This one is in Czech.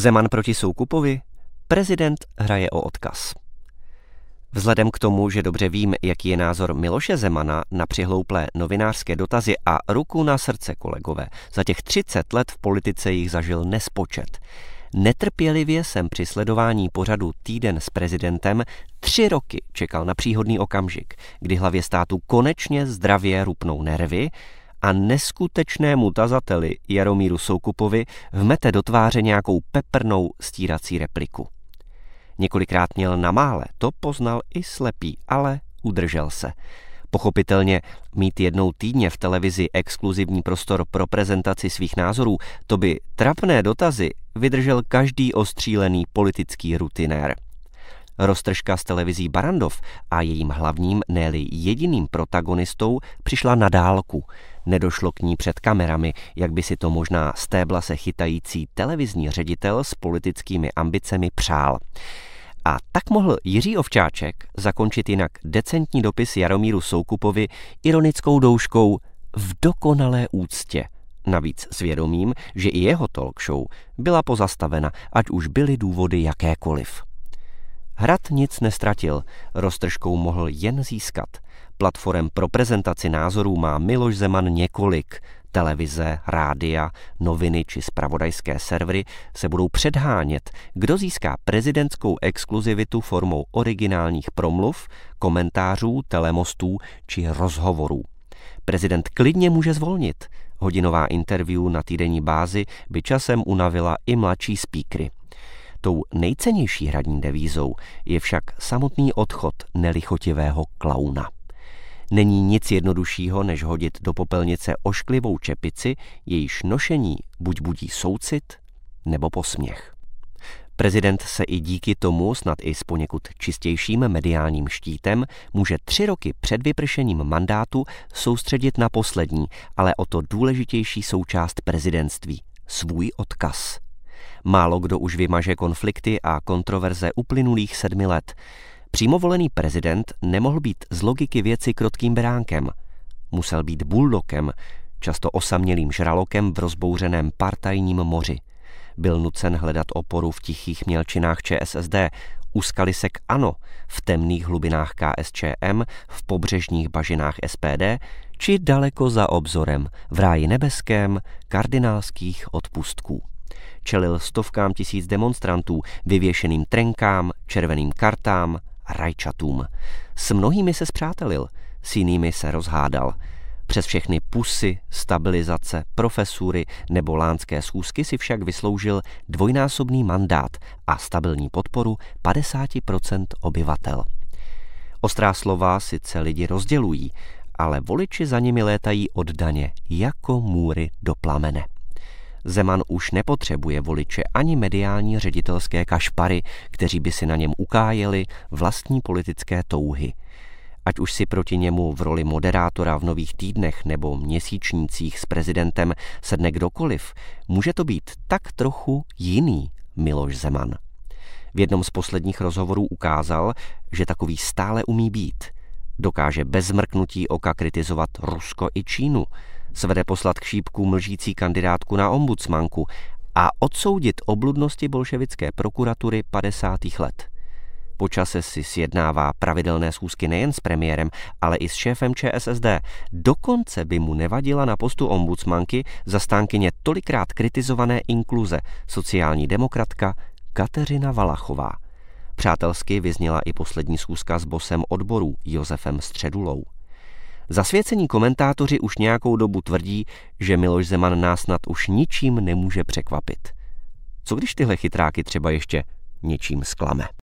Zeman proti Soukupovi? Prezident hraje o odkaz. Vzhledem k tomu, že dobře vím, jaký je názor Miloše Zemana na přihlouplé novinářské dotazy a ruku na srdce, kolegové, za těch 30 let v politice jich zažil nespočet. Netrpělivě jsem při sledování pořadu Týden s prezidentem tři roky čekal na příhodný okamžik, kdy hlavě státu konečně zdravě rupnou nervy a neskutečnému tazateli Jaromíru Soukupovi vmete do tváře nějakou peprnou stírací repliku. Několikrát měl na mále, to poznal i slepý, ale udržel se. Pochopitelně mít jednou týdně v televizi exkluzivní prostor pro prezentaci svých názorů, to by trapné dotazy vydržel každý ostřílený politický rutinér. Roztržka s televizí Barandov a jejím hlavním, ne jediným protagonistou přišla na dálku. Nedošlo k ní před kamerami, jak by si to možná stébla se chytající televizní ředitel s politickými ambicemi přál. A tak mohl Jiří Ovčáček zakončit jinak decentní dopis Jaromíru Soukupovi ironickou douškou v dokonalé úctě. Navíc svědomím, že i jeho talk show byla pozastavena, ať už byly důvody jakékoliv. Hrad nic nestratil, roztržkou mohl jen získat. Platform pro prezentaci názorů má Miloš Zeman několik. Televize, rádia, noviny či spravodajské servery se budou předhánět, kdo získá prezidentskou exkluzivitu formou originálních promluv, komentářů, telemostů či rozhovorů. Prezident klidně může zvolnit. Hodinová interview na týdenní bázi by časem unavila i mladší spíkry. Tou nejcennější hradní devízou je však samotný odchod nelichotivého klauna. Není nic jednoduššího, než hodit do popelnice ošklivou čepici, jejíž nošení buď budí soucit nebo posměch. Prezident se i díky tomu, snad i s poněkud čistějším mediálním štítem, může tři roky před vypršením mandátu soustředit na poslední, ale o to důležitější součást prezidentství – svůj odkaz. Málo kdo už vymaže konflikty a kontroverze uplynulých sedmi let. Přímo volený prezident nemohl být z logiky věci krotkým beránkem. Musel být buldokem, často osamělým žralokem v rozbouřeném partajním moři. Byl nucen hledat oporu v tichých mělčinách ČSSD, úskali se k ANO, v temných hlubinách KSČM, v pobřežních bažinách SPD, či daleko za obzorem, v ráji nebeském, kardinálských odpustků čelil stovkám tisíc demonstrantů, vyvěšeným trenkám, červeným kartám rajčatům. S mnohými se zpřátelil, s jinými se rozhádal. Přes všechny pusy, stabilizace, profesury nebo lánské schůzky si však vysloužil dvojnásobný mandát a stabilní podporu 50% obyvatel. Ostrá slova sice lidi rozdělují, ale voliči za nimi létají oddaně, jako můry do plamene. Zeman už nepotřebuje voliče ani mediální ředitelské kašpary, kteří by si na něm ukájeli vlastní politické touhy. Ať už si proti němu v roli moderátora v nových týdnech nebo měsíčnících s prezidentem sedne kdokoliv, může to být tak trochu jiný Miloš Zeman. V jednom z posledních rozhovorů ukázal, že takový stále umí být. Dokáže bez zmrknutí oka kritizovat Rusko i Čínu, svede poslat k šípku mlžící kandidátku na ombudsmanku a odsoudit obludnosti bolševické prokuratury 50. let. Počase si sjednává pravidelné schůzky nejen s premiérem, ale i s šéfem ČSSD. Dokonce by mu nevadila na postu ombudsmanky zastánkyně tolikrát kritizované inkluze, sociální demokratka Kateřina Valachová. Přátelsky vyzněla i poslední schůzka s bosem odborů Josefem Středulou. Zasvěcení komentátoři už nějakou dobu tvrdí, že Miloš Zeman nás snad už ničím nemůže překvapit. Co když tyhle chytráky třeba ještě něčím zklame?